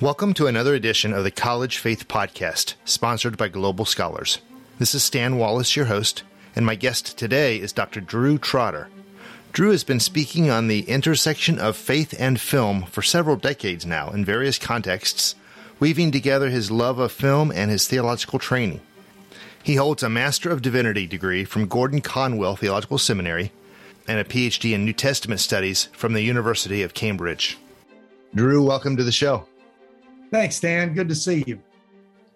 Welcome to another edition of the College Faith Podcast, sponsored by Global Scholars. This is Stan Wallace, your host, and my guest today is Dr. Drew Trotter. Drew has been speaking on the intersection of faith and film for several decades now in various contexts, weaving together his love of film and his theological training. He holds a Master of Divinity degree from Gordon Conwell Theological Seminary and a PhD in New Testament Studies from the University of Cambridge. Drew, welcome to the show. Thanks, Stan. Good to see you.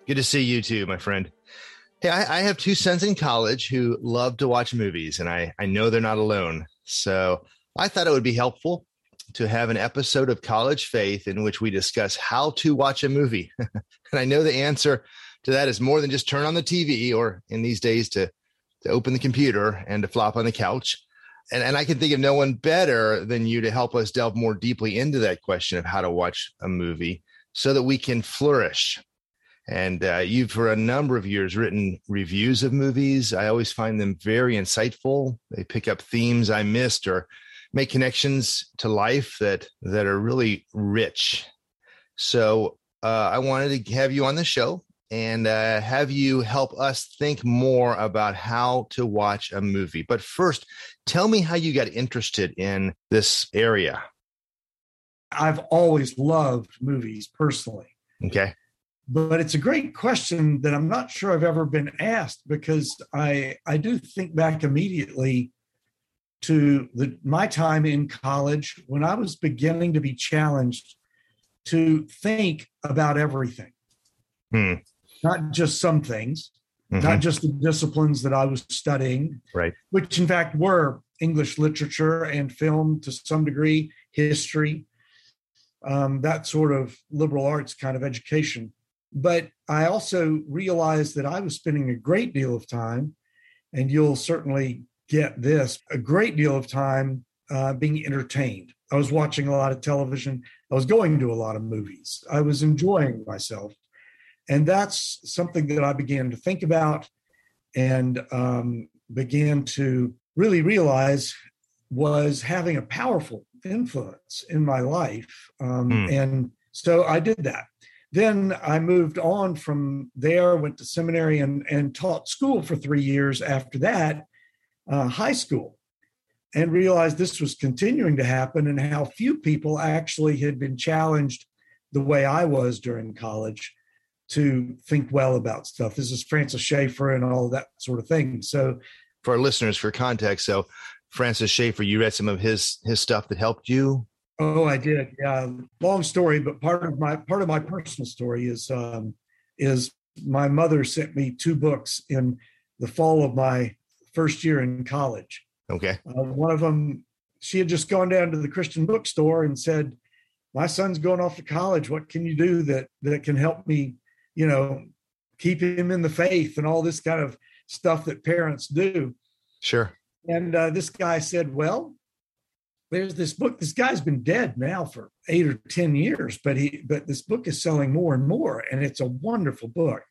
Good to see you too, my friend. Hey, I, I, have two sons in college who love to watch movies, and I, I know they're not alone. So I thought it would be helpful to have an episode of College Faith in which we discuss how to watch a movie. and I know the answer to that is more than just turn on the TV or in these days to, to open the computer and to flop on the couch. And, and I can think of no one better than you to help us delve more deeply into that question of how to watch a movie so that we can flourish. And uh, you've, for a number of years, written reviews of movies. I always find them very insightful. They pick up themes I missed or make connections to life that that are really rich. So uh, I wanted to have you on the show and uh, have you help us think more about how to watch a movie. But first, tell me how you got interested in this area. I've always loved movies personally. Okay. But it's a great question that I'm not sure I've ever been asked because I I do think back immediately to the my time in college when I was beginning to be challenged to think about everything. Hmm. Not just some things, mm-hmm. not just the disciplines that I was studying, right? Which in fact were English literature and film to some degree, history, um, that sort of liberal arts kind of education. But I also realized that I was spending a great deal of time, and you'll certainly get this a great deal of time uh, being entertained. I was watching a lot of television. I was going to a lot of movies. I was enjoying myself. And that's something that I began to think about and um, began to really realize was having a powerful influence in my life. Um, mm. And so I did that. Then I moved on from there, went to seminary and, and taught school for three years after that, uh, high school, and realized this was continuing to happen and how few people actually had been challenged the way I was during college to think well about stuff. This is Francis Schaeffer and all that sort of thing. So, for our listeners, for context, so Francis Schaeffer, you read some of his his stuff that helped you. Oh, I did. Yeah, long story, but part of my part of my personal story is um, is my mother sent me two books in the fall of my first year in college. Okay. Uh, one of them, she had just gone down to the Christian bookstore and said, "My son's going off to college. What can you do that that can help me, you know, keep him in the faith and all this kind of stuff that parents do?" Sure. And uh, this guy said, Well, there's this book. This guy's been dead now for eight or 10 years, but he but this book is selling more and more. And it's a wonderful book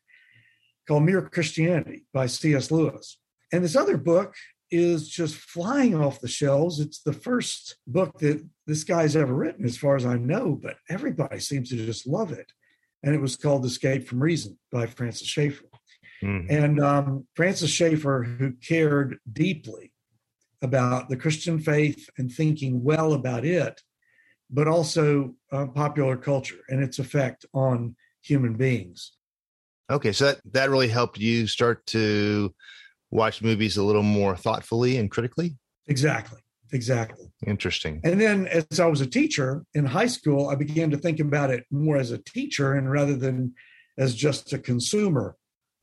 called Mere Christianity by C.S. Lewis. And this other book is just flying off the shelves. It's the first book that this guy's ever written, as far as I know, but everybody seems to just love it. And it was called Escape from Reason by Francis Schaeffer. Mm-hmm. And um, Francis Schaeffer, who cared deeply about the Christian faith and thinking well about it, but also uh, popular culture and its effect on human beings. Okay, so that that really helped you start to watch movies a little more thoughtfully and critically. Exactly. Exactly. Interesting. And then as I was a teacher in high school, I began to think about it more as a teacher and rather than as just a consumer.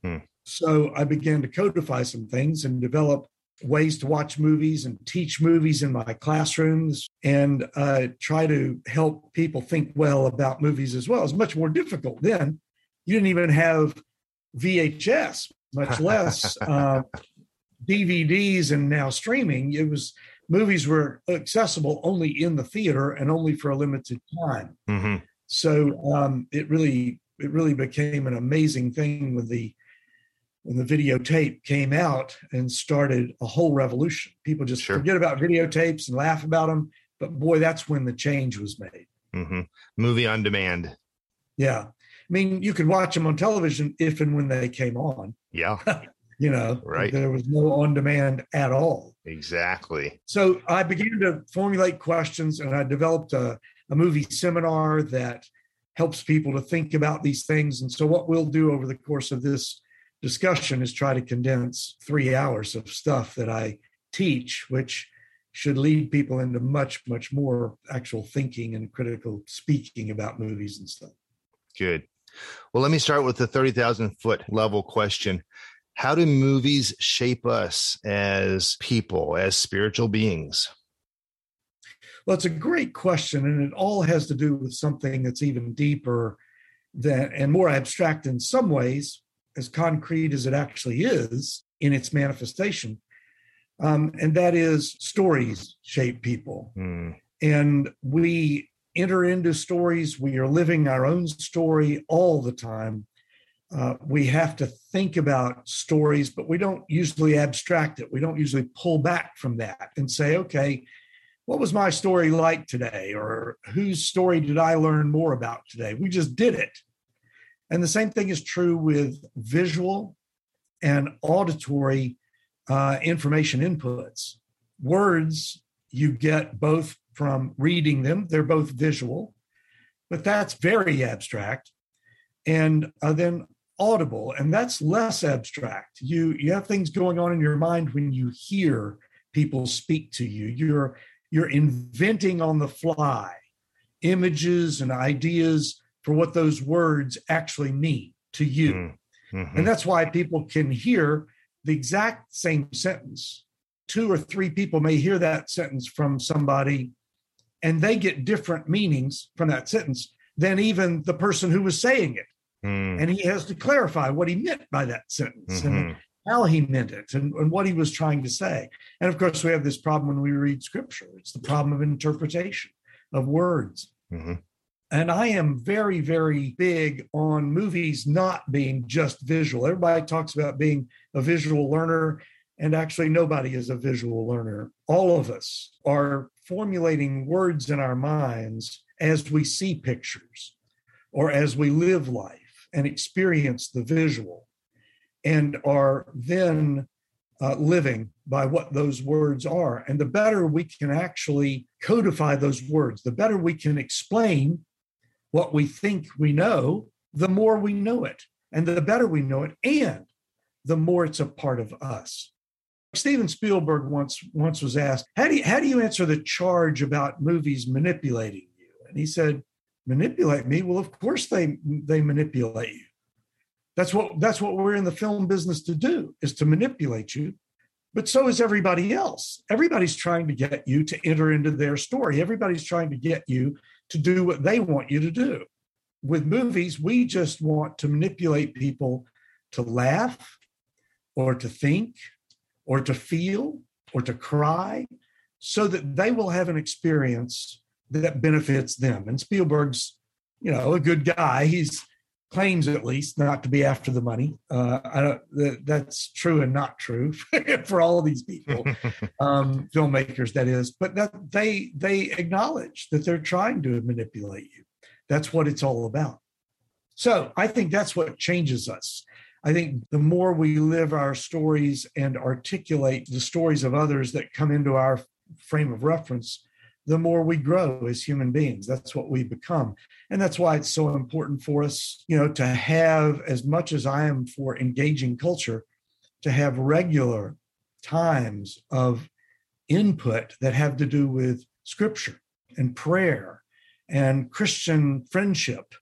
Hmm. So I began to codify some things and develop ways to watch movies and teach movies in my classrooms and uh, try to help people think well about movies as well. It's much more difficult then. You didn't even have VHS, much less uh, DVDs and now streaming. It was movies were accessible only in the theater and only for a limited time. Mm-hmm. So um, it really it really became an amazing thing with the when the videotape came out and started a whole revolution. People just Sure. forget about videotapes and laugh about them. But boy, that's when the change was made. hmm Movie on demand. Yeah. I mean, you could watch them on television if and when they came on, Yeah, you know, Right. there was no on demand at all. Exactly. So I began to formulate questions and I developed a, a movie seminar that helps people to think about these things. And so, what we'll do over the course of this discussion is try to condense three hours of stuff that I teach, which should lead people into much, much more actual thinking and critical speaking about movies and stuff. Good. Well, let me start with the 30,000 foot level question. How do movies shape us as people, as spiritual beings? Well, it's a great question, and it all has to do with something that's even deeper than and more abstract in some ways, as concrete as it actually is in its manifestation. Um, and that is stories shape people. Hmm. And we enter into stories, we are living our own story all the time. Uh, we have to think about stories, but we don't usually abstract it. We don't usually pull back from that and say, okay, what was my story like today? Or whose story did I learn more about today? We just did it. And the same thing is true with visual and auditory uh, information inputs. Words, you get both from reading them, they're both visual, but that's very abstract. And uh, then audible, and that's less abstract. You, you have things going on in your mind when you hear people speak to you. You're you're inventing on the fly images and ideas for what those words actually mean to you. Mm. Mhm. And that's why people can hear the exact same sentence. Two or three people may hear that sentence from somebody, and they get different meanings from that sentence than even the person who was saying it. Mm. And he has to clarify what he meant by that sentence and Mhm. how he meant it and, and what he was trying to say. And of course, we have this problem when we read scripture it's the problem of interpretation of words. Mhm. And I am very, very big on movies not being just visual. Everybody talks about being a visual learner, and actually, nobody is a visual learner. All of us are formulating words in our minds as we see pictures or as we live life and experience the visual, and are then uh, living by what those words are. And the better we can actually codify those words, the better we can explain what we think we know, the more we know it, and the better we know it, and the more it's a part of us. Steven Spielberg once once was asked, "How do you, how do you answer the charge about movies manipulating you?" And he said, "Manipulate me? Well, of course they they manipulate you. That's what that's what we're in the film business to do is to manipulate you." But so is everybody else. Everybody's trying to get you to enter into their story. Everybody's trying to get you to do what they want you to do. With movies, we just want to manipulate people to laugh or to think or to feel or to cry so that they will have an experience that benefits them. And Spielberg's, you know, a good guy. He's claims at least not to be after the money. Uh, I don't, that, that's true and not true for all of these people um, filmmakers that is but that they they acknowledge that they're trying to manipulate you that's what it's all about so i think that's what changes us i think the more we live our stories and articulate the stories of others that come into our frame of reference the more we grow as human beings that's what we become and that's why it's so important for us you know to have as much as i am for engaging culture to have regular times of input that have to do with scripture and prayer and Christian friendship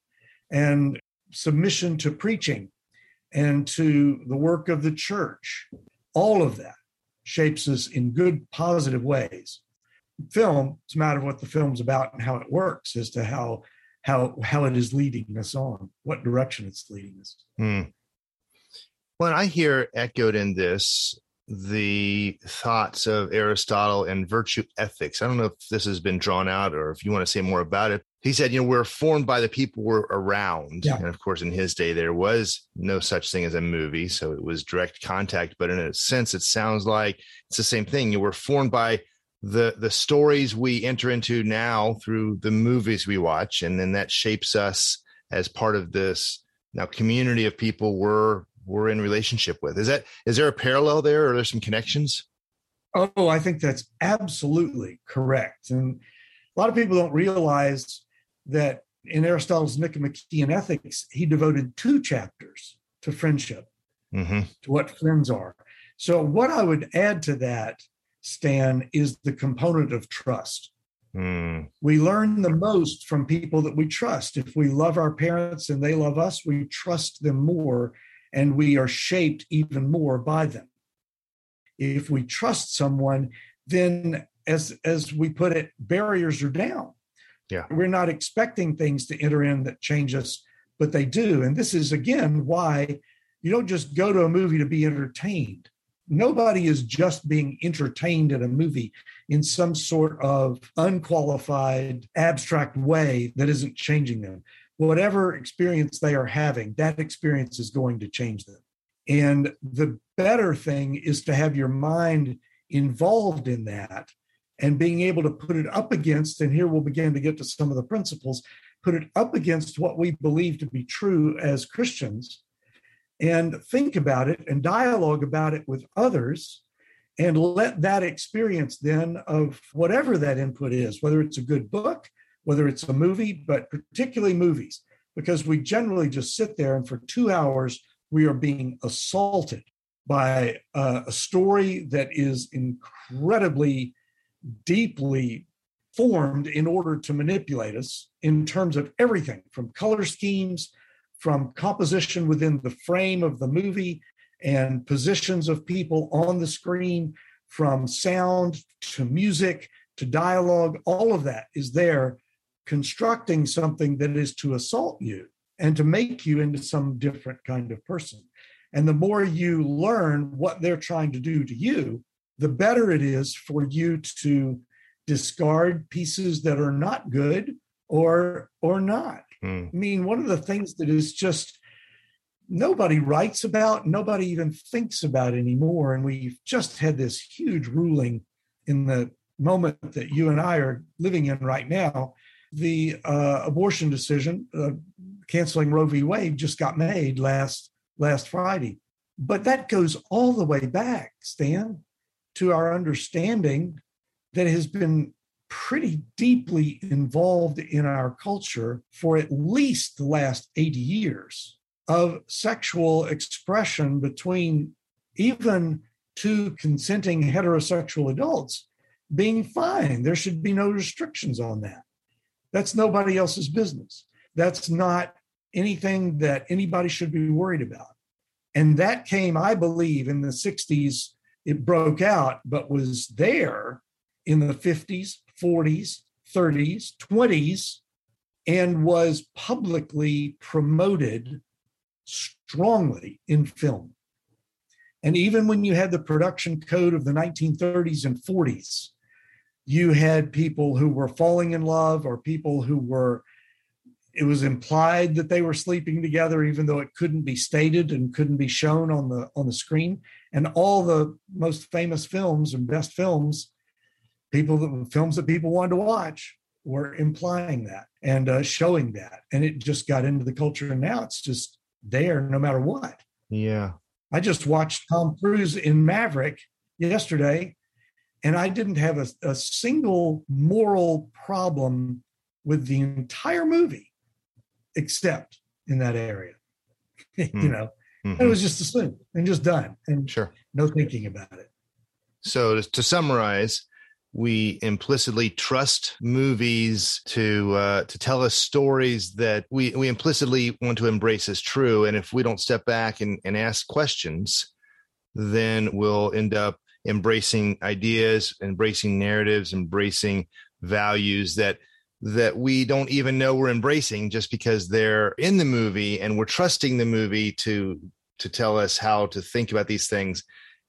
and submission to preaching and to the work of the church. All of that shapes us in good, positive ways. Film, it's a matter of what the film's about and how it works as to how how how it is leading us on, what direction it's leading us. Hmm. When I hear echoed in this the thoughts of Aristotle and virtue ethics, I don't know if this has been drawn out or if you want to say more about it. he said, you know, we're formed by the people we're around. Yeah. And of course, in his day, there was no such thing as a movie. So it was direct contact. But in a sense, it sounds like it's the same thing. You were formed by the the stories we enter into now through the movies we watch. And then that shapes us as part of this now community of people we're we're in relationship with. Is that is there a parallel there or are there some connections? Oh, I think that's absolutely correct. And a lot of people don't realize that in Aristotle's Nicomachean Ethics, he devoted two chapters to friendship, Mm-hmm. to what friends are. So, what I would add to that, Stan, is the component of trust. Mm, We learn the most from people that we trust. If we love our parents and they love us, we trust them more and we are shaped even more by them. If we trust someone, then as as we put it, barriers are down. Yeah. We're not expecting things to enter in that change us, but they do. And this is again why you don't just go to a movie to be entertained. Nobody is just being entertained at a movie in some sort of unqualified, abstract way that isn't changing them. Whatever experience they are having, that experience is going to change them. And the better thing is to have your mind involved in that and being able to put it up against, and here we'll begin to get to some of the principles, put it up against what we believe to be true as Christians and think about it and dialogue about it with others and let that experience then of whatever that input is, whether it's a good book, whether it's a movie, but particularly movies, because we generally just sit there and for two hours we are being assaulted by a story that is incredibly deeply formed in order to manipulate us in terms of everything from color schemes, from composition within the frame of the movie and positions of people on the screen, from sound to music to dialogue, all of that is there constructing something that is to assault you and to make you into some different kind of person. And the more you learn what they're trying to do to you, the better it is for you to discard pieces that are not good or or not. Mm, I mean, one of the things that is just nobody writes about, nobody even thinks about anymore. And we've just had this huge ruling in the moment that you and I are living in right now. The uh, abortion decision, uh, canceling Roe v. Wade, just got made last last Friday. But that goes all the way back, Stan, to our understanding that has been pretty deeply involved in our culture for at least the last 80 years of sexual expression between even two consenting heterosexual adults being fine. There should be no restrictions on that. That's nobody else's business. That's not anything that anybody should be worried about. And that came, I believe, in the 60s. It broke out, but was there in the 50s, 40s, 30s, 20s, and was publicly promoted strongly in film. And even when you had the production code of the 1930s and 40s, you had people who were falling in love or people who were it was implied that they were sleeping together even though it couldn't be stated and couldn't be shown on the on the screen and all the most famous films and best films people that films that people wanted to watch were implying that and uh, showing that and it just got into the culture and now it's just there no matter what yeah. i just watched tom cruise in maverick yesterday and i didn't have a, a single moral problem with the entire movie except in that area you Hmm. know Mhm. it was just assumed and just done and Sure. no thinking about it So to summarize, we implicitly trust movies to uh, to tell us stories that we we implicitly want to embrace as true. And if we don't step back and, and ask questions, then we'll end up embracing ideas, embracing narratives, embracing values that that we don't even know we're embracing just because they're in the movie and we're trusting the movie to to tell us how to think about these things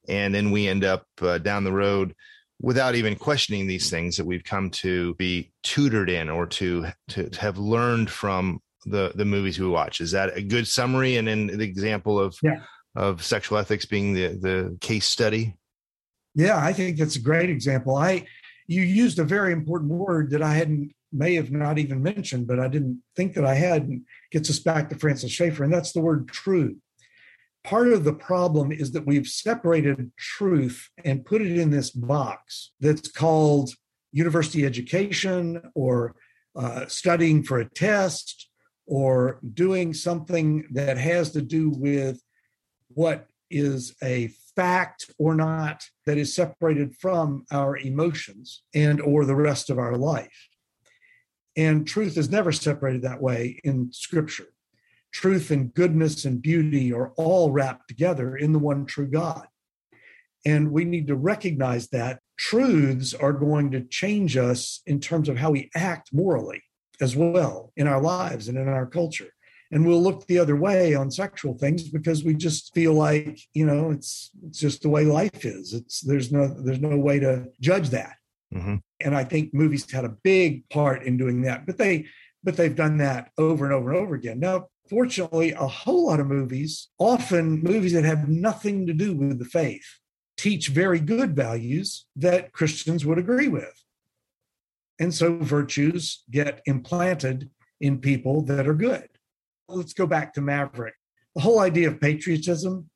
and then we end up uh, down the road without even questioning these things that we've come to be tutored in or to to, to have learned from the the movies we watch. Is that a good summary? And the example of yeah. of sexual ethics being the the case study. Yeah, I think that's a great example. I you used a very important word that I hadn't may have not even mentioned, but I didn't think that I had. And gets us back to Francis Schaeffer, and that's the word truth. Part of the problem is that we've separated truth and put it in this box that's called university education or uh, studying for a test or doing something that has to do with what is a fact or not that is separated from our emotions and or the rest of our life. And truth is never separated that way in scripture truth and goodness and beauty are all wrapped together in the one true god. And we need to recognize that truths are going to change us in terms of how we act morally as well in our lives and in our culture. And we'll look the other way on sexual things because we just feel like you know it's it's just the way life is. It's there's no there's no way to judge that. Mm-hmm. and i think movies had a big part in doing that but they but they've done that over and over and over again. Now fortunately a whole lot of movies often movies that have nothing to do with the faith teach very good values that christians would agree with and so virtues get implanted in people that are good let's go back to Maverick. The whole idea of patriotism,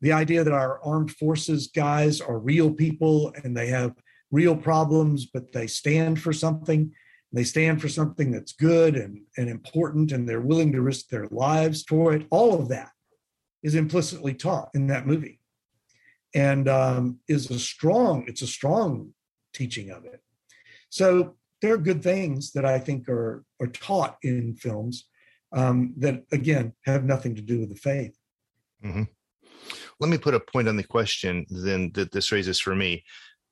the idea that our armed forces guys are real people and they have real problems, but they stand for something. They stand for something that's good and, and important, and they're willing to risk their lives for it. All of that is implicitly taught in that movie, and um, is a strong. It's a strong teaching of it. So there are good things that I think are are taught in films, um, that again have nothing to do with the faith. Mm-hmm. Let me put a point on the question then that this raises for me.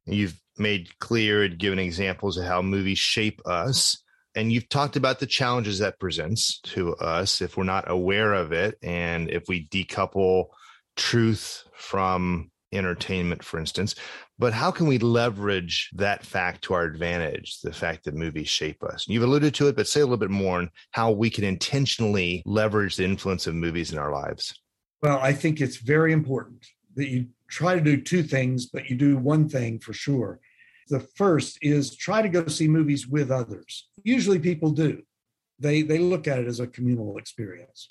You've made clear and given examples of how movies shape us. And you've talked about the challenges that presents to us if we're not aware of it and if we decouple truth from entertainment, for instance. But how can we leverage that fact to our advantage, the fact that movies shape us? You've alluded to it, but say a little bit more on how we can intentionally leverage the influence of movies in our lives. Well, I think it's very important that you try to do two things, but you do one thing for sure. The first is try to go see movies with others. Usually people do. They they look at it as a communal experience.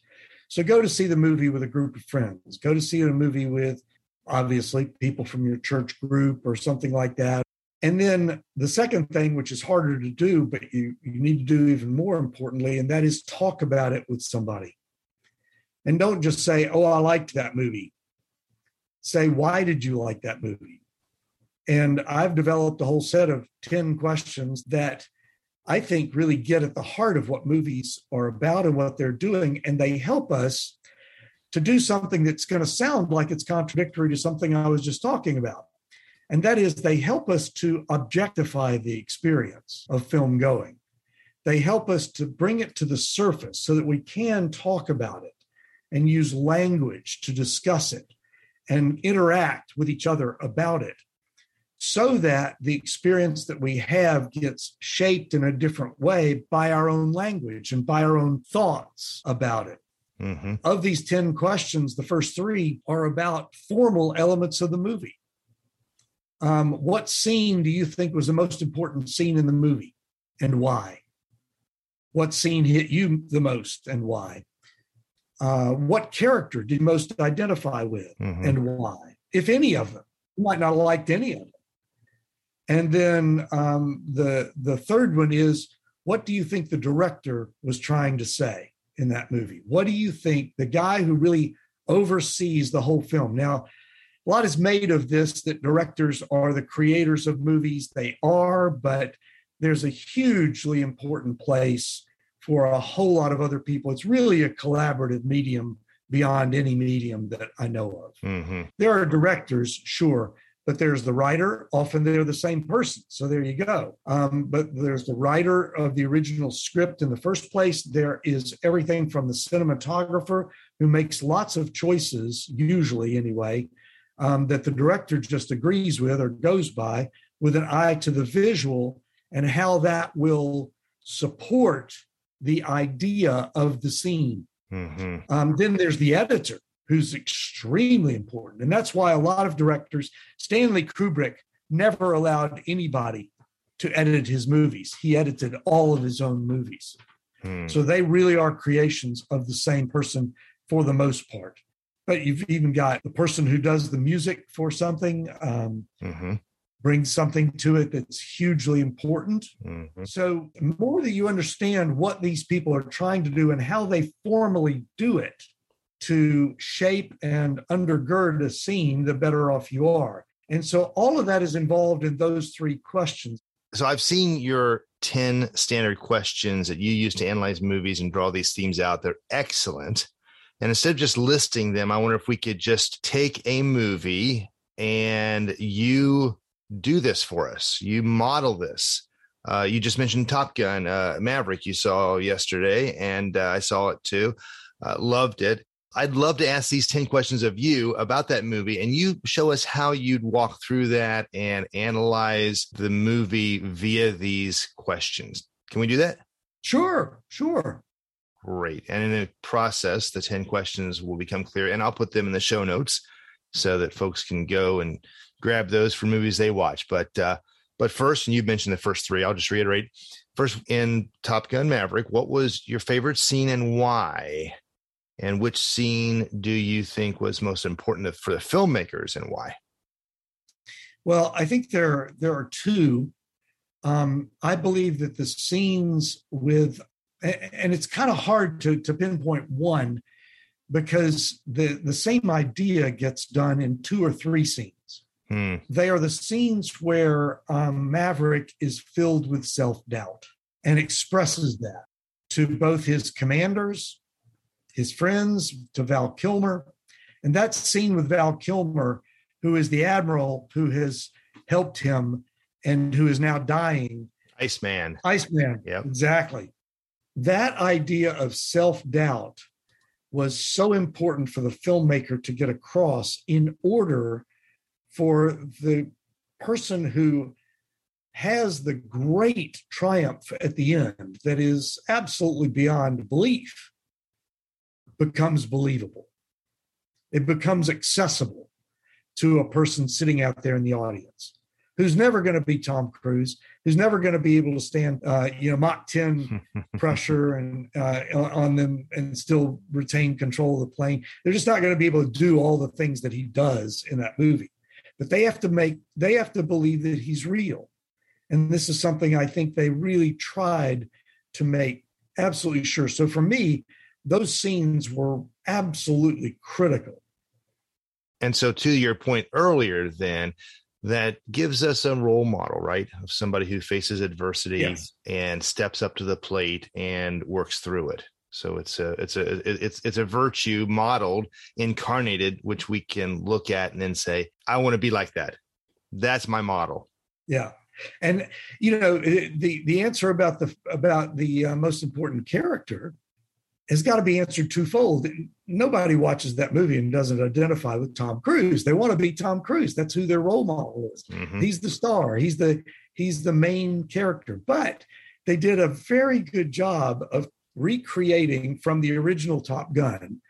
So go to see the movie with a group of friends. Go to see a movie with obviously people from your church group or something like that. And then the second thing, which is harder to do, but you, you need to do even more importantly, and that is talk about it with somebody. And don't just say, oh, I liked that movie. Say, why did you like that movie? And I've developed a whole set of 10 questions that I think really get at the heart of what movies are about and what they're doing. And they help us to do something that's going to sound like it's contradictory to something I was just talking about. And that is, they help us to objectify the experience of film going. They help us to bring it to the surface so that we can talk about it and use language to discuss it and interact with each other about it so that the experience that we have gets shaped in a different way by our own language and by our own thoughts about it. Mm-hmm. Of these 10 questions, the first three are about formal elements of the movie. Um, what scene do you think was the most important scene in the movie and why? What scene hit you the most and why? Uh, what character did you most identify with mm-hmm. and why? If any of them, you might not have liked any of them. And then um, the the third one is, what do you think the director was trying to say? in that movie. What do you think the guy who really oversees the whole film? Now, a lot is made of this that directors are the creators of movies. They are, but there's a hugely important place for a whole lot of other people. It's really a collaborative medium beyond any medium that I know of. Mm-hmm. There are directors, sure, but there's the writer. Often they're the same person. So there you go. Um, but there's the writer of the original script in the first place. There is everything from the cinematographer who makes lots of choices, usually anyway, um, that the director just agrees with or goes by. with an eye to the visual and how that will support the idea of the scene. Mm-hmm. Um, then there's the editor, who's extremely important. And that's why a lot of directors, Stanley Kubrick never allowed anybody to edit his movies. He edited all of his own movies. Hmm. So they really are creations of the same person for the most part. But you've even got the person who does the music for something, um, mm-hmm. Brings something to it that's hugely important. Mm-hmm. So, more that you understand what these people are trying to do and how they formally do it to shape and undergird a scene, the better off you are. And so, all of that is involved in those three questions. So, I've seen your 10 standard questions that you use to analyze movies and draw these themes out. They're excellent. And instead of just listing them, I wonder if we could just take a movie and you do this for us. You model this. Uh, you just mentioned Top Gun uh, Maverick you saw yesterday, and uh, I saw it too. Uh, loved it. I'd love to ask these 10 questions of you about that movie, and you show us how you'd walk through that and analyze the movie via these questions. Can we do that? Sure, sure. Great. And in the process, the 10 questions will become clear, and I'll put them in the show notes so that folks can go and grab those for movies they watch. But uh, but first, and you mentioned the first three, I'll just reiterate. First, in Top Gun Maverick, what was your favorite scene and why? And which scene do you think was most important for the filmmakers and why? Well, I think there there are two. Um, I believe that the scenes with and it's kind of hard to, to pinpoint one because the, the same idea gets done in two or three scenes. Hmm. They are the scenes where um, Maverick is filled with self doubt and expresses that to both his commanders, his friends, to Val Kilmer. And that scene with Val Kilmer, who is the admiral who has helped him and who is now dying. Iceman. Iceman. Yeah. Exactly that idea of self doubt was so important for the filmmaker to get across in order for the person who has the great triumph at the end that is absolutely beyond belief becomes believable. It becomes accessible to a person sitting out there in the audience who's never going to be Tom Cruise, who's never going to be able to stand, uh, you know, Mach 10 pressure and uh, on them and still retain control of the plane. They're just not going to be able to do all the things that he does in that movie. But they have to make, they have to believe that he's real. And this is something I think they really tried to make absolutely sure. So for me, those scenes were absolutely critical. And so, to your point earlier, then, that gives us a role model, right? Of somebody who faces adversity yes. and steps up to the plate and works through it. So it's a it's a it's it's a virtue modeled, incarnated, which we can look at and then say, I want to be like that. That's my model. Yeah, and you know the the answer about the about the uh, most important character has got to be answered twofold. Nobody watches that movie and doesn't identify with Tom Cruise. They want to be Tom Cruise. That's who their role model is. Mm-hmm. He's the star. He's the he's the main character. But they did a very good job of recreating from the original Top Gun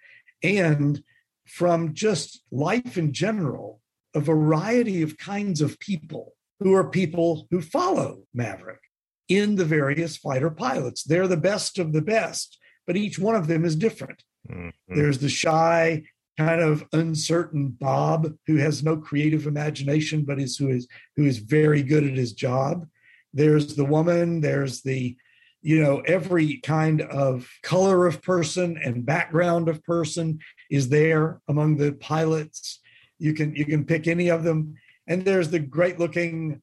and from just life in general a variety of kinds of people who are people who follow Maverick in the various fighter pilots. They're the best of the best but each one of them is different. Mm-hmm. There's the shy, kind of uncertain Bob who has no creative imagination, but is who is who is very good at his job. There's the woman. There's the you know every kind of color of person and background of person is there among the pilots you can you can pick any of them and there's the great looking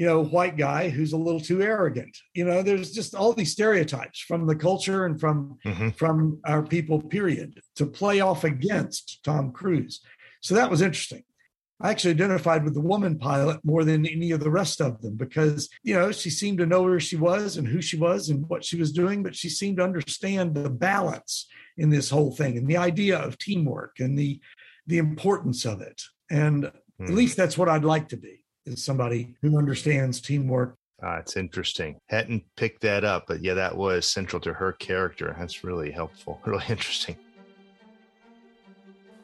you know, white guy who's a little too arrogant. You know, there's just all these stereotypes from the culture and from mm-hmm. from our people. Period. To play off against Tom Cruise, so that was interesting. I actually identified with the woman pilot more than any of the rest of them because, you know, she seemed to know where she was and who she was and what she was doing, but she seemed to understand the balance in this whole thing and the idea of teamwork and the the importance of it. And mm. at least that's what I'd like to be. is somebody who understands teamwork. Uh, it's interesting. Hadn't picked that up, but yeah, that was central to her character. That's really helpful, really interesting.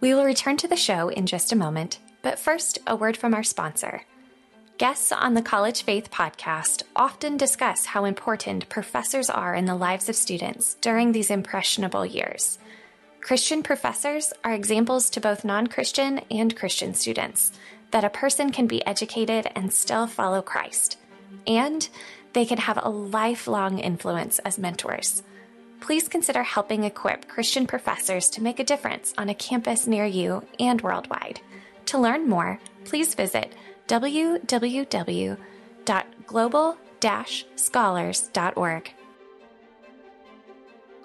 We will return to the show in just a moment, but first, a word from our sponsor. Guests on the College Faith podcast often discuss how important professors are in the lives of students during these impressionable years. Christian professors are examples to both non Christian and Christian students that a person can be educated and still follow Christ, and they can have a lifelong influence as mentors. Please consider helping equip Christian professors to make a difference on a campus near you and worldwide. To learn more, please visit www.global-scholars.org.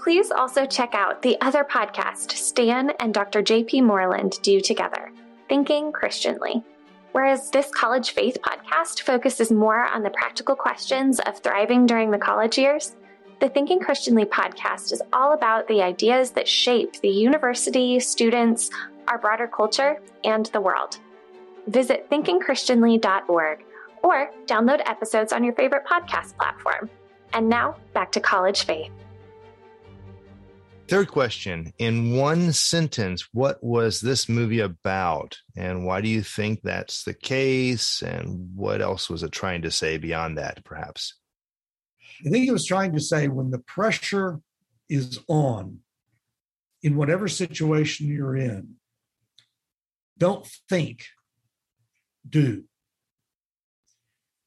Please also check out the other podcast Stan and Dr. JP Moreland do together, Thinking Christianly. Whereas this college faith podcast focuses more on the practical questions of thriving during the college years, the Thinking Christianly podcast is all about the ideas that shape the university, students, our broader culture, and the world. Visit thinkingchristianly.org or download episodes on your favorite podcast platform. And now, back to college faith. Third question In one sentence, what was this movie about? And why do you think that's the case? And what else was it trying to say beyond that, perhaps? I think it was trying to say when the pressure is on in whatever situation you're in, don't think, do.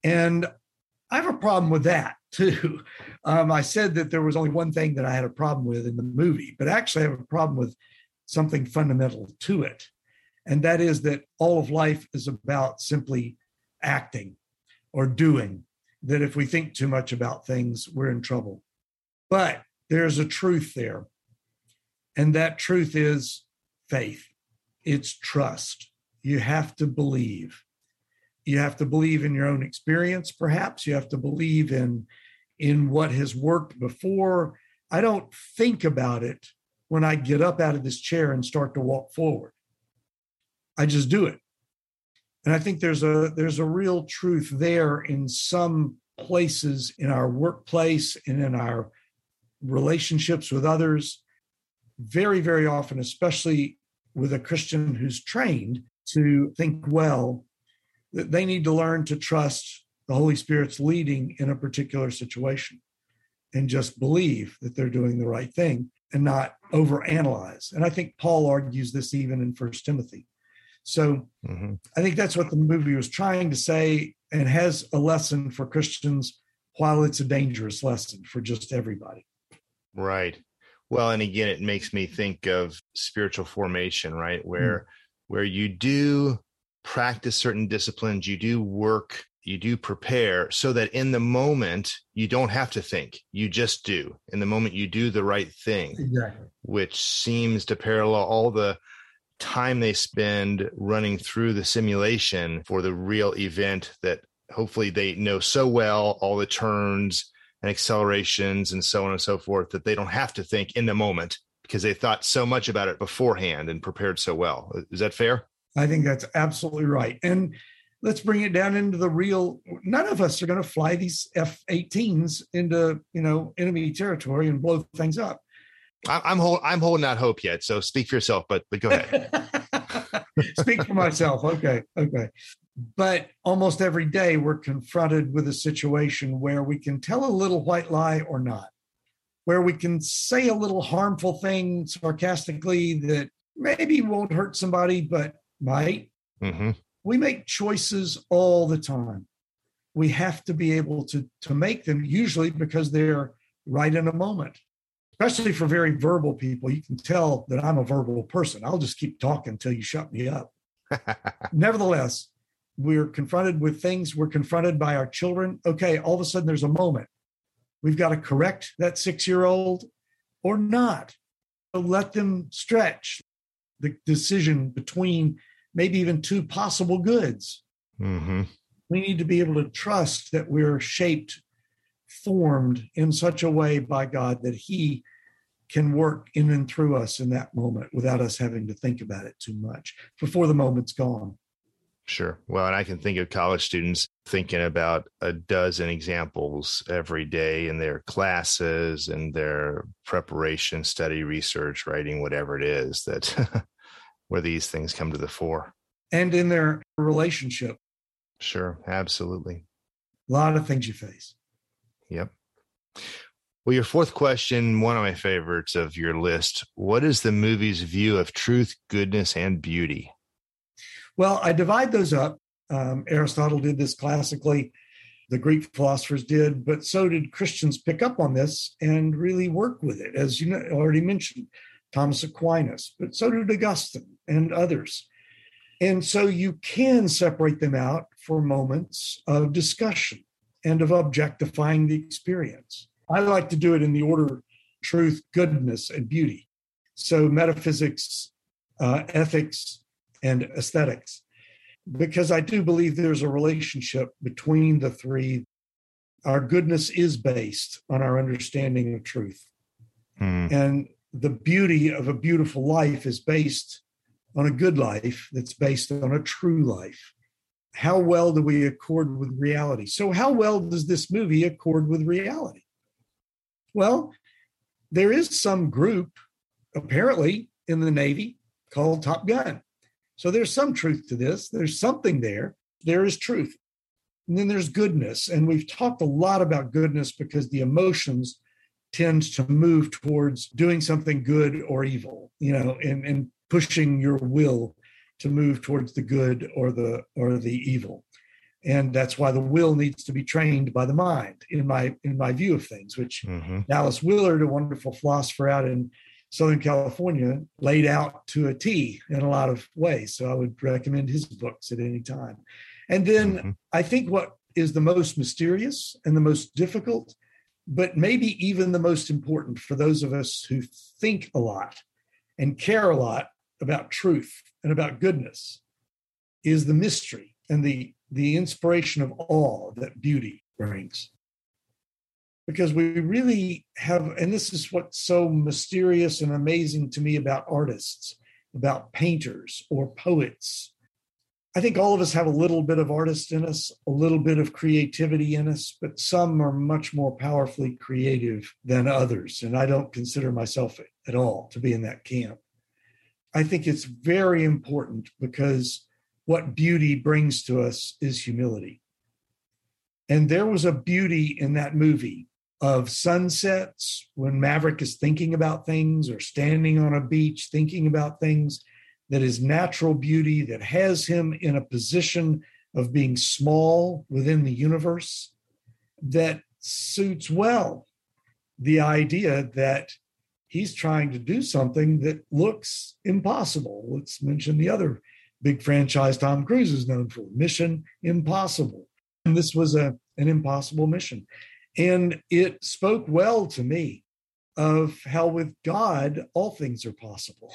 And I have a problem with that too. Um, I said that there was only one thing that I had a problem with in the movie, but actually I have a problem with something fundamental to it. And that is that all of life is about simply acting or doing, that if we think too much about things, we're in trouble. But there's a truth there. And that truth is faith, it's trust. You have to believe. You have to believe in your own experience perhaps. You have to believe in in what has worked before. I don't think about it when i get up out of this chair and start to walk forward. I just do it. And i think there's a there's a real truth there in some places in our workplace and in our relationships with others. Very very often especially with a christian who's trained to think well that they need to learn to trust the Holy Spirit's leading in a particular situation and just believe that they're doing the right thing and not overanalyze. And I think Paul argues this even in First Timothy. So mm-hmm. I think that's what the movie was trying to say and has a lesson for Christians while it's a dangerous lesson for just everybody. Right. Well, and again, it makes me think of spiritual formation, right? Where mm. where you do practice certain disciplines, you do work, you do prepare so that in the moment you don't have to think, you just do. In the moment you do the right thing, exactly. which seems to parallel all the time they spend running through the simulation for the real event that hopefully they know so well, all the turns and accelerations and so on and so forth, that they don't have to think in the moment because they thought so much about it beforehand and prepared so well. Is that fair? I think that's absolutely right. And let's bring it down into the real. None of us are going to fly these F-18s into you know enemy territory and blow things up. I'm hold, I'm holding out hope yet. So speak for yourself, but but go ahead. speak for myself. Okay, okay. But almost every day we're confronted with a situation where we can tell a little white lie or not, where we can say a little harmful thing sarcastically that maybe won't hurt somebody, but might. Mm-hmm. We make choices all the time. We have to be able to, to make them, usually because they're right in a moment, especially for very verbal people. You can tell that I'm a verbal person. I'll just keep talking until you shut me up. Nevertheless, we're confronted with things, we're confronted by our children. Okay, all of a sudden there's a moment. We've got to correct that six year old or not. Let them stretch the decision between maybe even two possible goods. Mm-hmm. We need to be able to trust that we're shaped, formed in such a way by God that He can work in and through us in that moment without us having to think about it too much before the moment's gone. Sure. Well, and I can think of college students thinking about a dozen examples every day in their classes and their preparation, study, research, writing, whatever it is that where these things come to the fore. And in their relationship. Sure. Absolutely. A lot of things you face. Yep. Well, your fourth question, one of my favorites of your list. What is the movie's view of truth, goodness, and beauty? Well, I divide those up. Um, Aristotle did this classically, the Greek philosophers did, but so did Christians pick up on this and really work with it, as you know, already mentioned, Thomas Aquinas, but so did Augustine and others. And so you can separate them out for moments of discussion and of objectifying the experience. I like to do it in the order truth, goodness, and beauty. So metaphysics, uh, ethics, and aesthetics, because I do believe there's a relationship between the three. Our goodness is based on our understanding of truth. Mm. And the beauty of a beautiful life is based on a good life that's based on a true life. How well do we accord with reality? So, how well does this movie accord with reality? Well, there is some group apparently in the Navy called Top Gun. So there's some truth to this. There's something there. There is truth. And then there's goodness. And we've talked a lot about goodness because the emotions tend to move towards doing something good or evil, you know, and, and pushing your will to move towards the good or the or the evil. And that's why the will needs to be trained by the mind, in my in my view of things, which mm-hmm. Dallas Willard, a wonderful philosopher out in Southern California laid out to a T in a lot of ways. So I would recommend his books at any time. And then mm-hmm. I think what is the most mysterious and the most difficult, but maybe even the most important for those of us who think a lot and care a lot about truth and about goodness is the mystery and the the inspiration of awe that beauty brings because we really have, and this is what's so mysterious and amazing to me about artists, about painters or poets. I think all of us have a little bit of artist in us, a little bit of creativity in us, but some are much more powerfully creative than others. And I don't consider myself at all to be in that camp. I think it's very important because what beauty brings to us is humility. And there was a beauty in that movie of sunsets when Maverick is thinking about things or standing on a beach thinking about things that is natural beauty that has him in a position of being small within the universe that suits well the idea that he's trying to do something that looks impossible. Let's mention the other big franchise Tom Cruise is known for Mission Impossible. And this was a, an impossible mission. And it spoke well to me of how with God, all things are possible,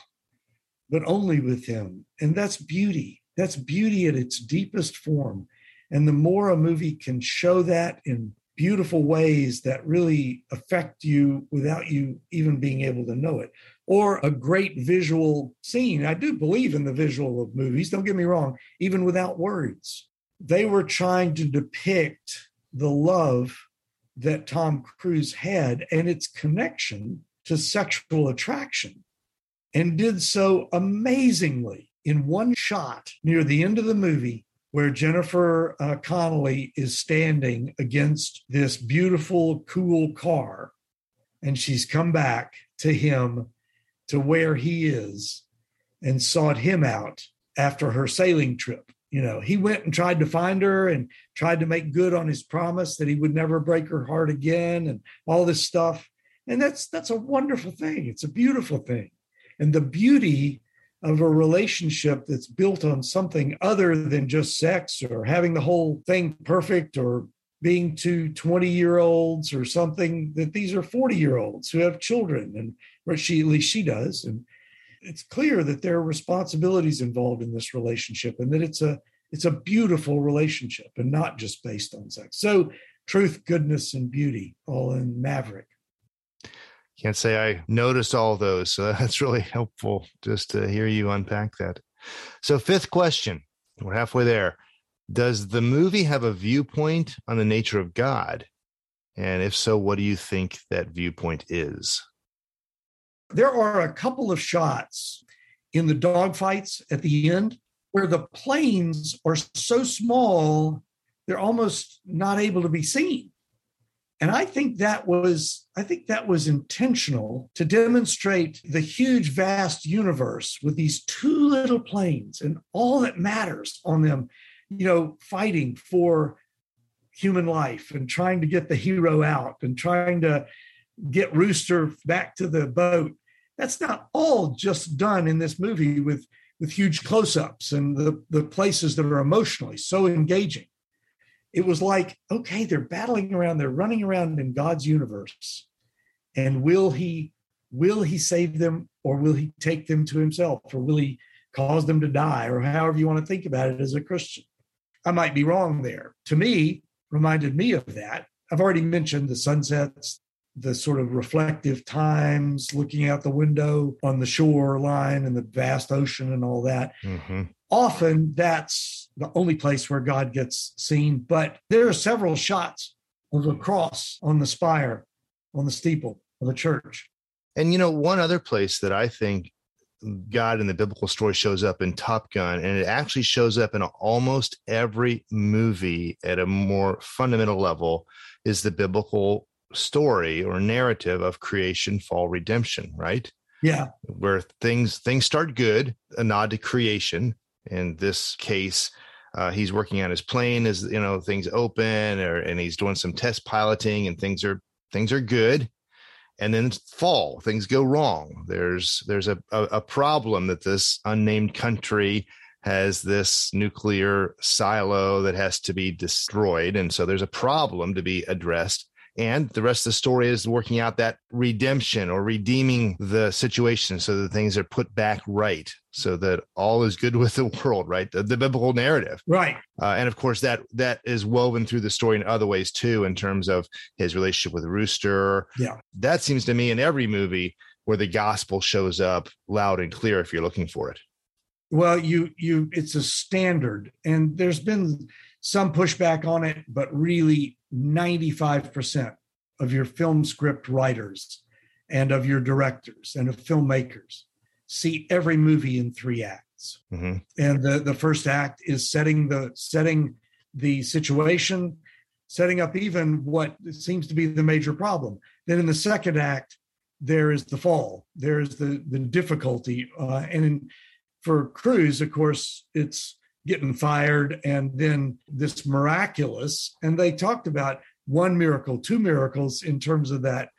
but only with Him. And that's beauty. That's beauty at its deepest form. And the more a movie can show that in beautiful ways that really affect you without you even being able to know it, or a great visual scene. I do believe in the visual of movies, don't get me wrong, even without words. They were trying to depict the love that Tom Cruise had and its connection to sexual attraction, and did so amazingly in one shot near the end of the movie where Jennifer uh, Connelly is standing against this beautiful, cool car. And she's come back to him to where he is and sought him out after her sailing trip you know he went and tried to find her and tried to make good on his promise that he would never break her heart again and all this stuff. And that's that's a wonderful thing. It's a beautiful thing. And the beauty of a relationship that's built on something other than just sex or having the whole thing perfect or being two 20 year olds or something that these are 40 year olds who have children and or she at least she does. And it's clear that there are responsibilities involved in this relationship and that it's a it's a beautiful relationship and not just based on sex so truth goodness and beauty all in maverick can't say i noticed all those so that's really helpful just to hear you unpack that so fifth question We're halfway there. Does the movie have a viewpoint on the nature of God? And if so, what do you think that viewpoint is? There are a couple of shots in the dogfights at the end where the planes are so small, they're almost not able to be seen. And I think that was I think that was intentional to demonstrate the huge vast universe with these two little planes and all that matters on them, you know, fighting for human life and trying to get the hero out and trying to get Rooster back to the boat. That's not all just done in this movie with with huge close-ups and the, the places that are emotionally so engaging it was like, okay, they're battling around, they're running around in God's universe. And will he will he save them or will he take them to himself or will he cause them to die or however you want to think about it as a Christian? I might be wrong there. To me, reminded me of that. I've already mentioned the sunsets, the sort of reflective times, looking out the window on the shoreline and the vast ocean and all that. Mm-hmm. Often that's the only place where God gets seen, but there are several shots of a cross on the spire, on the steeple of the church. And you know, one other place that I think God in the biblical story shows up in Top Gun, and it actually shows up in almost every movie at a more fundamental level, is the biblical story or narrative of creation, fall, redemption, right? Yeah. Where things things start good, a nod to creation. In this case, uh, he's working on his plane as you know things open, or and he's doing some test piloting, and things are things are good. And then fall, things go wrong. There's there's a, a, a problem that this unnamed country has this nuclear silo that has to be destroyed, and so there's a problem to be addressed and the rest of the story is working out that redemption or redeeming the situation so that things are put back right so that all is good with the world right? The, the biblical narrative. Right. Uh, and of course that that is woven through the story in other ways too in terms of his relationship with rooster. Yeah. That seems to me in every movie where the gospel shows up loud and clear if you're looking for it. Well you you it's a standard and there's been some pushback on it but really 95% of your film script writers and of your directors and of filmmakers see every movie in three acts. Mm-hmm. And the, the first act is setting the setting the situation, setting up even what seems to be the major problem. Then in the second act, there is the fall, there's the the difficulty, uh, and in, for Cruise, of course, it's getting fired and then this miraculous and they talked about one miracle two miracles in terms of that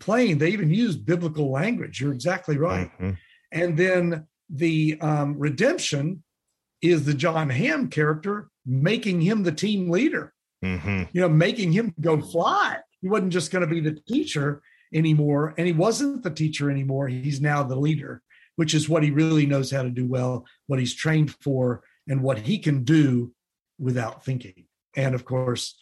plane. They even used biblical language. You're exactly right. Mm-hmm. and then the um, redemption is the john hamm character making him the team leader. Mm-hmm. you know making him go fly. He wasn't just going to be the teacher anymore and he wasn't the teacher anymore. He's now the leader which is what he really knows how to do well what he's trained for and what he can do without thinking. And of course,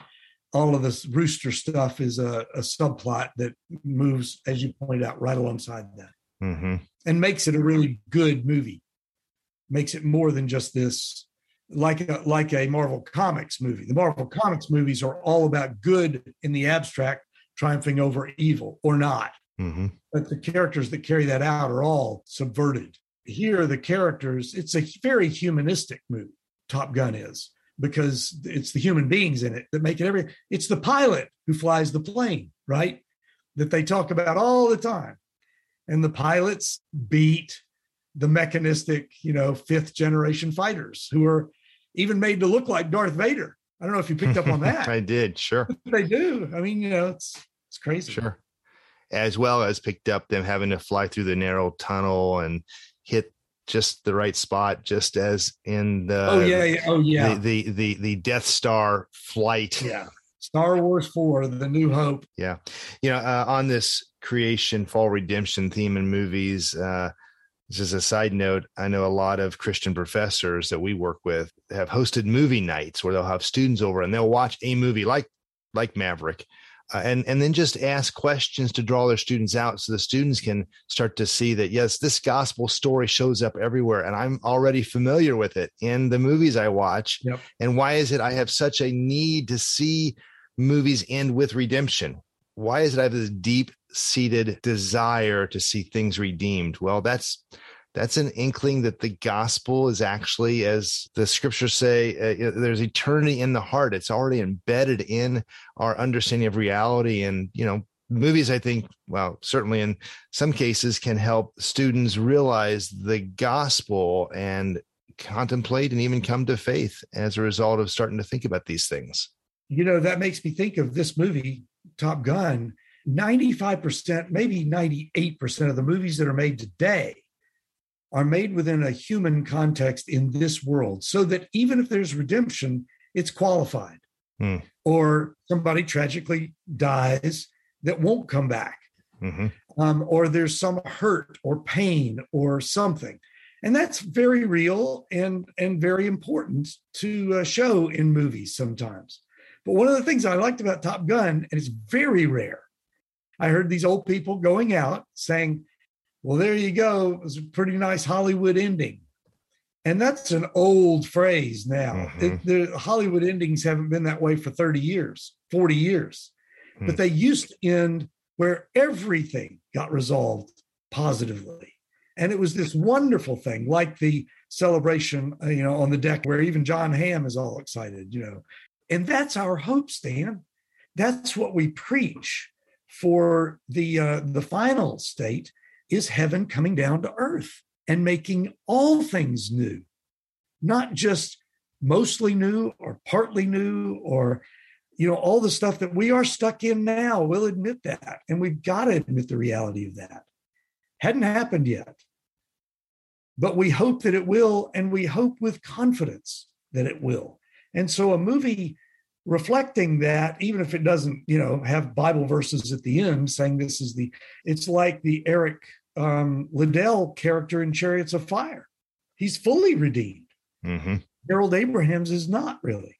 all of this rooster stuff is a, a subplot that moves, as you pointed out, right alongside that mm-hmm. and makes it a really good movie. Makes it more than just this, like a, like a Marvel Comics movie. The Marvel Comics movies are all about good in the abstract, triumphing over evil or not. Mm-hmm. But the characters that carry that out are all subverted here the characters it's a very humanistic movie top gun is because it's the human beings in it that make it every it's the pilot who flies the plane right? That they talk about all the time. And the pilots beat the mechanistic you know fifth generation fighters who are even made to look like darth vader. I don't know if you picked up on that. I did sure. They do. I mean you know it's it's crazy. Sure. As well as picked up them having to fly through the narrow tunnel and hit just the right spot, just as in the oh yeah, yeah. oh yeah the, the the the Death Star flight. Yeah, Star Wars Four: The New Hope. Yeah, you know, uh, on this creation, fall, redemption theme in movies. Uh, just a side note, I know a lot of Christian professors that we work with have hosted movie nights where they'll have students over and they'll watch a movie like like Maverick, uh, and and then just ask questions to draw their students out so the students can start to see that yes this gospel story shows up everywhere and i'm already familiar with it in the movies i watch. Yep. and why is it i have such a need to see movies end with redemption? Why is it i have this deep seated desire to see things redeemed? Well that's that's an inkling that the gospel is actually as the scriptures say uh, there's eternity in the heart. It's already embedded in our understanding of reality. And you know movies i think well certainly in some cases can help students realize the gospel and contemplate and even come to faith as a result of starting to think about these things. You know, that makes me think of this movie, Top Gun. 95%, maybe 98% of the movies that are made today are made within a human context in this world, so that even if there's redemption, it's qualified. Hmm. Or somebody tragically dies that won't come back. hmm um, or there's some hurt or pain or something and that's very real and and very important to uh, show in movies sometimes but one of the things i liked about top gun and it's very rare i heard these old people going out saying well there you go it was a pretty nice hollywood ending and that's an old phrase now Mhm. It- the hollywood endings haven't been that way for 30 years 40 years Hmm. but they used to end where everything got resolved positively. And it was this wonderful thing, like the celebration, uh, you know, on the deck where even John Hamm is all excited, you know. And that's our hope, Stan. That's what we preach for the uh, the final state is heaven coming down to earth and making all things new, not just mostly new or partly new or you know all the stuff that we are stuck in now we'll admit that. And we've got to admit the reality of that. Hadn't happened yet. But we hope that it will and we hope with confidence that it will. And so a movie reflecting that even if it doesn't you know have bible verses at the end saying this is the it's like the eric um, liddell character in chariots of fire. He's fully redeemed. Hmm harold abrahams is not really.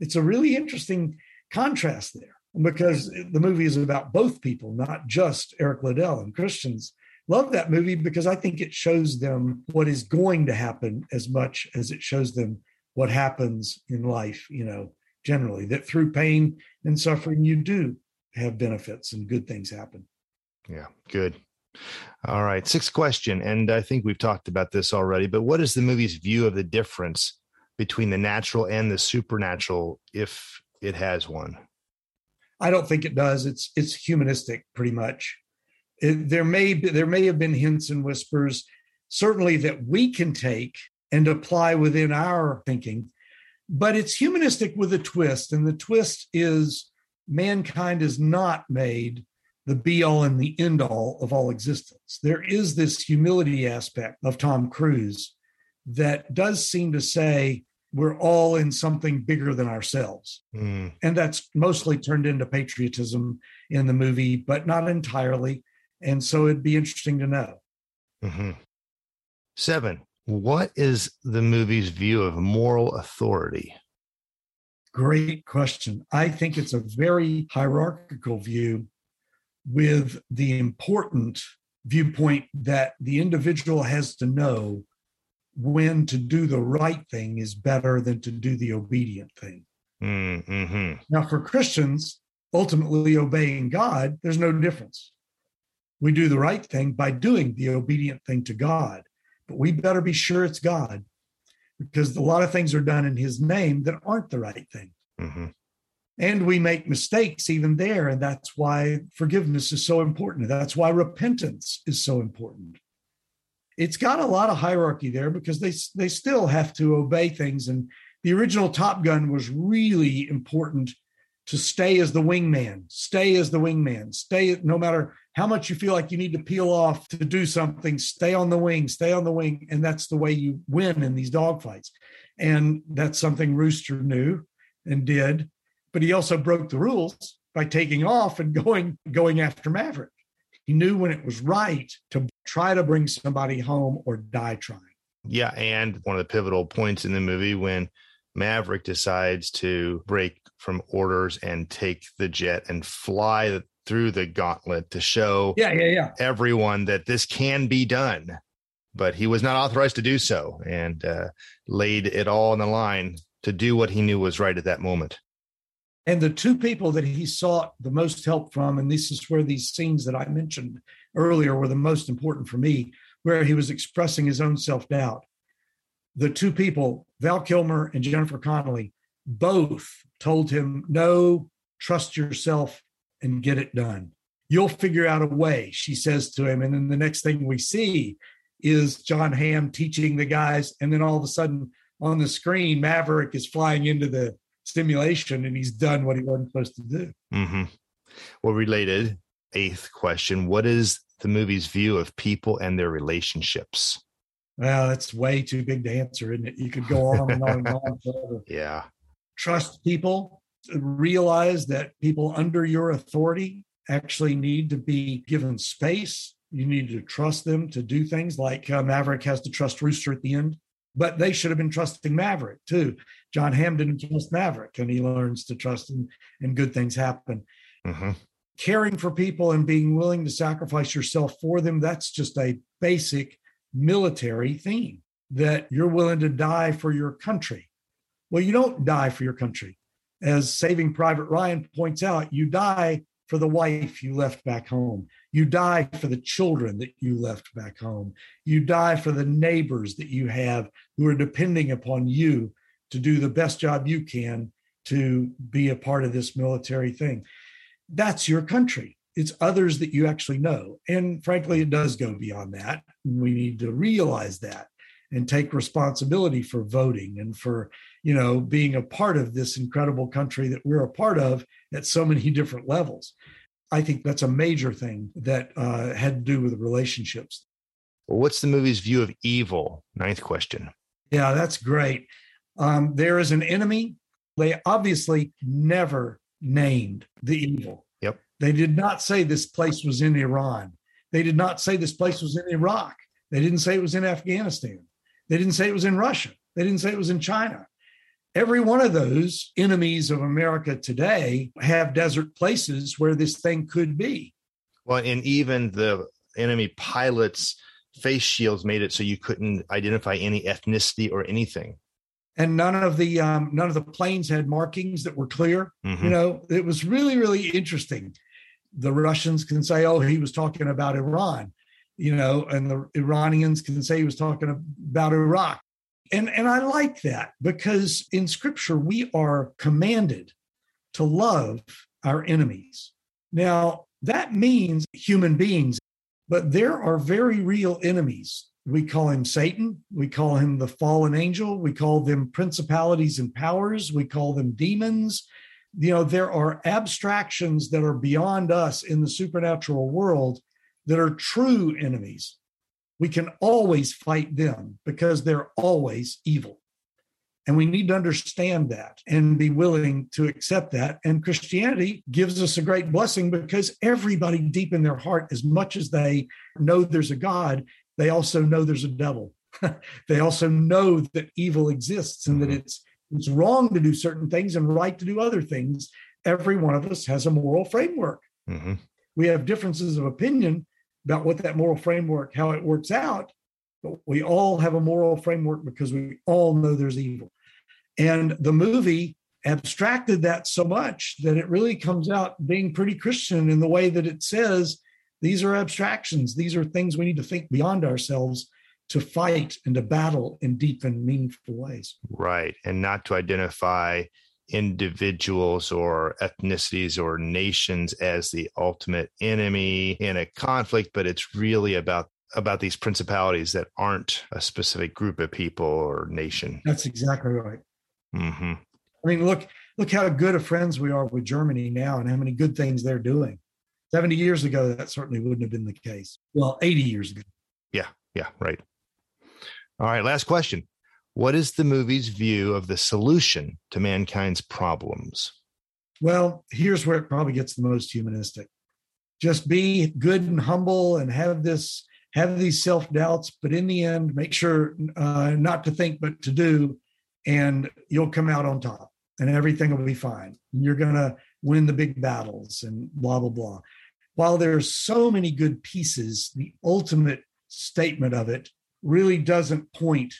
It's a really interesting contrast there because the movie is about both people, not just Eric Liddell. And Christians. Love that movie because I think it shows them what is going to happen as much as it shows them what happens in life, you know, generally, that through pain and suffering, you do have benefits and good things happen. Yeah, good. All right, sixth question, and I think we've talked about this already. But what is the movie's view of the difference between the natural and the supernatural, if it has one? I don't think it does. It's it's humanistic, pretty much. It, there may be, there may have been hints and whispers, certainly that we can take and apply within our thinking, but it's humanistic with a twist, and the twist is mankind is not made the be all and the end all of all existence. There is this humility aspect of Tom Cruise that does seem to say we're all in something bigger than ourselves Mm, and that's mostly turned into patriotism in the movie, but not entirely. And so it'd be interesting to know. hmm Seven. What is the movie's view of moral authority? Great question. I think it's a very hierarchical view with the important viewpoint that the individual has to know when to do the right thing is better than to do the obedient thing. Mm-hmm. Now, for Christians, ultimately obeying God, there's no difference. We do the right thing by doing the obedient thing to God, but we better be sure it's God because a lot of things are done in His name that aren't the right thing. Mm-hmm. And we make mistakes even there. And that's why forgiveness is so important. That's why repentance is so important. It's got a lot of hierarchy there because they, they still have to obey things. And the original Top Gun was really important to stay as the wingman, stay as the wingman, stay no matter how much you feel like you need to peel off to do something, stay on the wing, stay on the wing. And that's the way you win in these dogfights. And that's something Rooster knew and did. But he also broke the rules by taking off and going going after Maverick. He knew when it was right to try to bring somebody home or die trying. Yeah, and one of the pivotal points in the movie when Maverick decides to break from orders and take the jet and fly through the gauntlet to show yeah, yeah, yeah. everyone that this can be done. But he was not authorized to do so and uh, laid it all on the line to do what he knew was right at that moment. And the two people that he sought the most help from, and this is where these scenes that I mentioned earlier were the most important for me, where he was expressing his own self doubt. The two people, Val Kilmer and Jennifer Connelly, both told him, No, trust yourself and get it done. You'll figure out a way, she says to him. And then the next thing we see is John Hamm teaching the guys. And then all of a sudden on the screen, Maverick is flying into the simulation and he's done what he wasn't supposed to do. Mm-hmm. Well, related, eighth question What is the movie's view of people and their relationships? Well, that's way too big to answer, isn't it? You could go on and on and on forever. Yeah. Trust people, realize that people under your authority actually need to be given space. You need to trust them to do things like uh, Maverick has to trust Rooster at the end but they should have been trusting Maverick too. John Hamm didn't trust Maverick, and he learns to trust him, and good things happen. Mm-hmm. Caring for people and being willing to sacrifice yourself for them, that's just a basic military theme that you're willing to die for your country. Well, you don't die for your country. As Saving Private Ryan points out, you die for the wife you left back home. You die for the children that you left back home. You die for the neighbors that you have who are depending upon you to do the best job you can to be a part of this military thing. That's your country. It's others that you actually know. And frankly, it does go beyond that. We need to realize that and take responsibility for voting and for you know being a part of this incredible country that we're a part of at so many different levels. I think that's a major thing that uh, had to do with relationships. Well, what's the movie's view of evil? Ninth question. Yeah that's great. Um, there is an enemy they obviously never named the evil. Yep. They did not say this place was in iran. They did not say this place was in iraq. They didn't say it was in afghanistan they didn't say it was in Russia. They didn't say it was in China. Every one of those enemies of America today have desert places where this thing could be. Well, and even the enemy pilots' face shields made it so you couldn't identify any ethnicity or anything. And none of the um, none of the planes had markings that were clear. Mm-hmm. You know, it was really really interesting. The Russians can say, "Oh, he was talking about Iran," you know, and the Iranians can say he was talking about Iraq. And, and I like that because in scripture, we are commanded to love our enemies. Now, that means human beings, but there are very real enemies. We call him Satan. We call him the fallen angel. We call them principalities and powers. We call them demons. You know, there are abstractions that are beyond us in the supernatural world that are true enemies, we can always fight them because they're always evil. And we need to understand that and be willing to accept that. And Christianity gives us a great blessing because everybody deep in their heart, as much as they know there's a God, they also know there's a devil. they also know that evil exists and that mm-hmm. it's it's wrong to do certain things and right to do other things. Every one of us has a moral framework. Mm-hmm. We have differences of opinion, about what that moral framework, how it works out. But we all have a moral framework because we all know there's evil. And the movie abstracted that so much that it really comes out being pretty Christian in the way that it says these are abstractions. These are things we need to think beyond ourselves to fight and to battle in deep and meaningful ways. Right. And not to identify individuals or ethnicities or nations as the ultimate enemy in a conflict, but it's really about about these principalities that aren't a specific group of people or nation. That's exactly right. Mm-hmm. I mean, look look how good of friends we are with Germany now, and how many good things they're doing. Seventy years ago, that certainly wouldn't have been the case. Well, eighty years ago. Yeah, yeah, right. All right, last question. What is the movie's view of the solution to mankind's problems? Well, here's where it probably gets the most humanistic. Just be good and humble and have this have these self doubts, but in the end, make sure uh, not to think but to do, and you'll come out on top and everything will be fine. You're to win the big battles and blah, blah, blah. While there's so many good pieces, the ultimate statement of it really doesn't point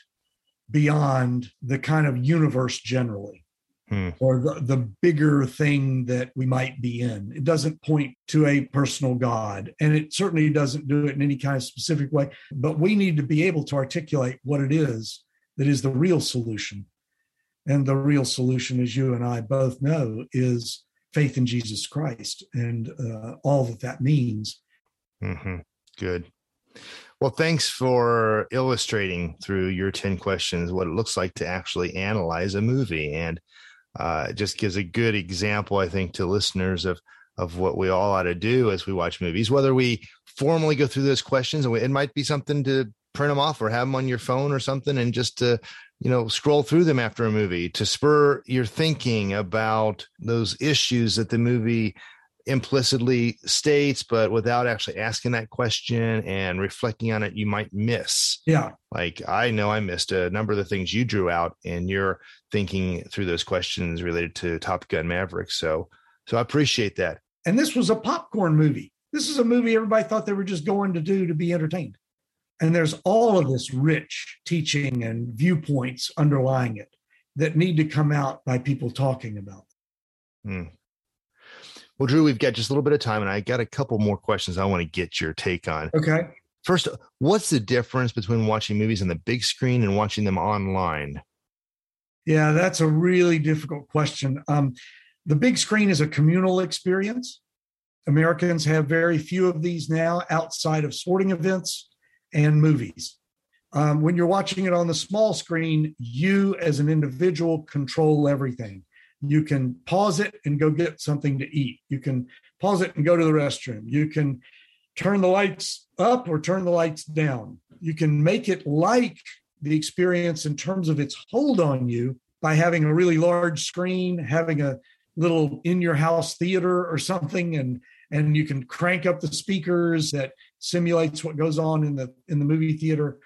beyond the kind of universe generally hmm. or the, the bigger thing that we might be in. It doesn't point to a personal God, and it certainly doesn't do it in any kind of specific way. But we need to be able to articulate what it is that is the real solution. And the real solution, as you and I both know, is faith in Jesus Christ and uh, all that that means. Mm-hmm. Good. Well, thanks for illustrating through your 10 questions what it looks like to actually analyze a movie. And uh, it just gives a good example, I think, to listeners of of what we all ought to do as we watch movies, whether we formally go through those questions and it might be something to print them off or have them on your phone or something and just to you know scroll through them after a movie to spur your thinking about those issues that the movie implicitly states but without actually asking that question and reflecting on it you might miss. Yeah. Like i know i missed a number of the things you drew out in your thinking through those questions related to top gun maverick. So so i appreciate that. And this was a popcorn movie. This is a movie everybody thought they were just going to do to be entertained. And there's all of this rich teaching and viewpoints underlying it that need to come out by people talking about. Hmm. Well, Drew, we've got just a little bit of time, and I got a couple more questions I want to get your take on. Okay. First, what's the difference between watching movies on the big screen and watching them online? Yeah, that's a really difficult question. Um, the big screen is a communal experience. Americans have very few of these now outside of sporting events and movies. Um, when you're watching it on the small screen, you as an individual control everything. You can pause it and go get something to eat. You can pause it and go to the restroom. You can turn the lights up or turn the lights down. You can make it like the experience in terms of its hold on you by having a really large screen, having a little in your house theater or something and and you can crank up the speakers that simulates what goes on in the in the movie theater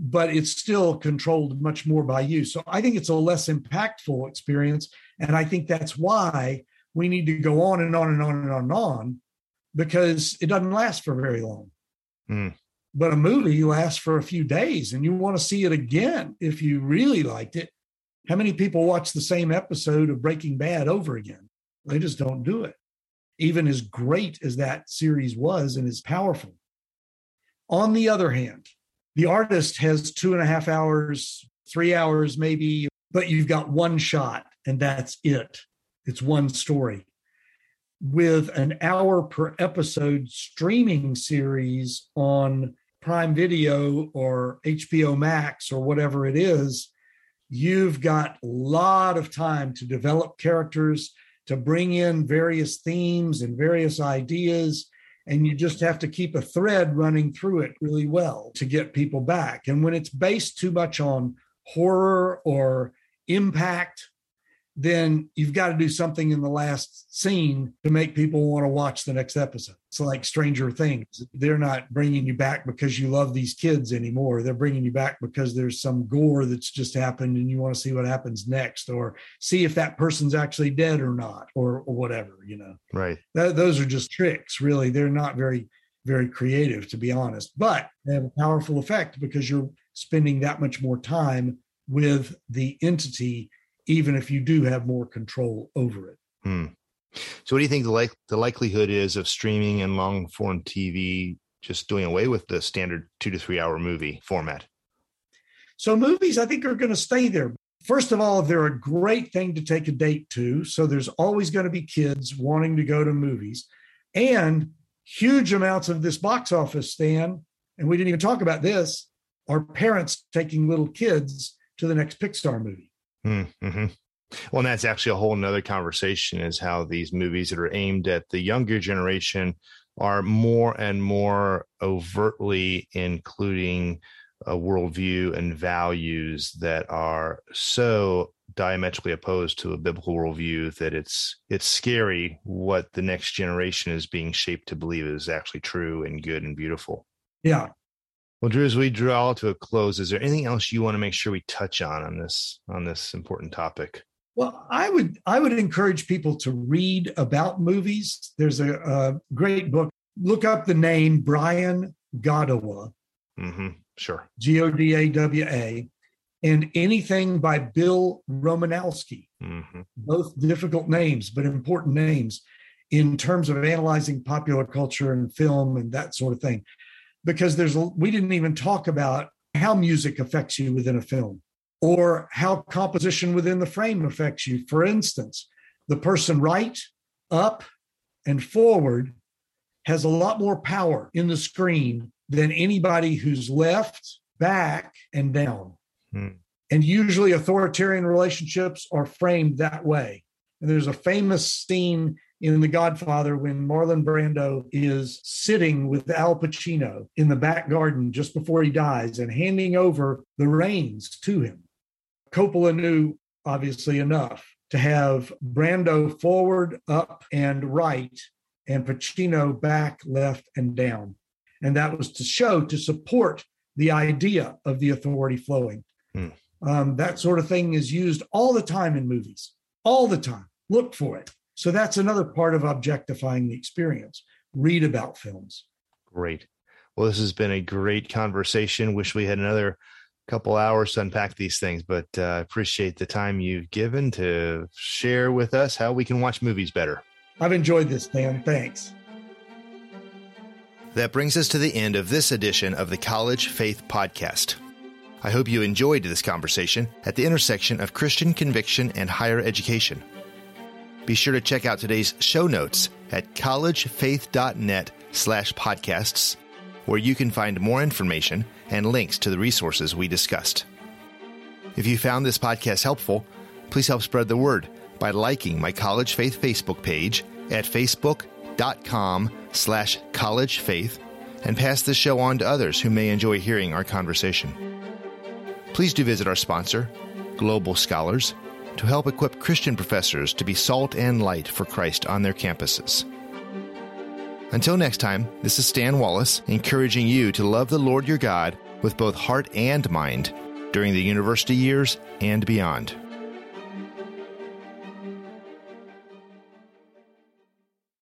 but it's still controlled much more by you so i think it's a less impactful experience and i think that's why we need to go on and on and on and on and on because it doesn't last for very long. Mm. but a movie lasts for a few days and you want to see it again if you really liked it. How many people watch the same episode of breaking bad over again? They just don't do it. Even as great as that series was and as powerful. On the other hand, the artist has two and a half hours, three hours maybe, but you've got one shot and that's it. It's one story. With an hour per episode streaming series on Prime Video or HBO Max or whatever it is, you've got a lot of time to develop characters, to bring in various themes and various ideas. And you just have to keep a thread running through it really well to get people back. And when it's based too much on horror or impact then you've got to do something in the last scene to make people want to watch the next episode. It's like Stranger Things. They're not bringing you back because you love these kids anymore. They're bringing you back because there's some gore that's just happened and you want to see what happens next or see if that person's actually dead or not or, or whatever, you know. Right. That, those are just tricks, really. They're not very, very creative, to be honest, but they have a powerful effect because you're spending that much more time with the entity even if you do have more control over it. Hmm. So, what do you think the like the likelihood is of streaming and long form TV just doing away with the standard two to three hour movie format? So, movies I think are going to stay there. First of all, they're a great thing to take a date to. So, there's always going to be kids wanting to go to movies, and huge amounts of this box office stand. And we didn't even talk about this. Are parents taking little kids to the next Pixar movie? Mm-hmm. Well, and that's actually a whole nother conversation is how these movies that are aimed at the younger generation are more and more overtly including a worldview and values that are so diametrically opposed to a biblical worldview that it's it's scary what the next generation is being shaped to believe is actually true and good and beautiful. Yeah. Well, Drew, as we draw to a close, is there anything else you want to make sure we touch on on this on this important topic? Well, I would I would encourage people to read about movies. There's a, a great book. Look up the name Brian Godawa. Mm-hmm. Sure. G O D A W A, and anything by Bill Romanowski. Mm-hmm. Both difficult names, but important names in terms of analyzing popular culture and film and that sort of thing. Because there's we didn't even talk about how music affects you within a film or how composition within the frame affects you. For instance, the person right, up, and forward has a lot more power in the screen than anybody who's left, back, and down. Hmm. And usually authoritarian relationships are framed that way. And there's a famous scene in The Godfather when Marlon Brando is sitting with Al Pacino in the back garden just before he dies and handing over the reins to him. Coppola knew obviously enough to have Brando forward, up, and right, and Pacino back, left, and down. And that was to show, to support the idea of the authority flowing. Hmm. Um, that sort of thing is used all the time in movies, all the time. Look for it. So that's another part of objectifying the experience. Read about films. Great. Well, this has been a great conversation. Wish we had another couple hours to unpack these things, but uh, I uh, appreciate the time you've given to share with us how we can watch movies better. I've enjoyed this, Stan. Thanks. That brings us to the end of this edition of the College Faith Podcast. I hope you enjoyed this conversation at the intersection of Christian conviction and higher education. Be sure to check out today's show notes at collegefaith.net slash podcasts where you can find more information and links to the resources we discussed. If you found this podcast helpful, please help spread the word by liking my College Faith Facebook page at facebook.com slash collegefaith and pass this show on to others who may enjoy hearing our conversation. Please do visit our sponsor, Global Scholars, to help equip Christian professors to be salt and light for Christ on their campuses. Until next time, this is Stan Wallace encouraging you to love the Lord your God with both heart and mind during the university years and beyond.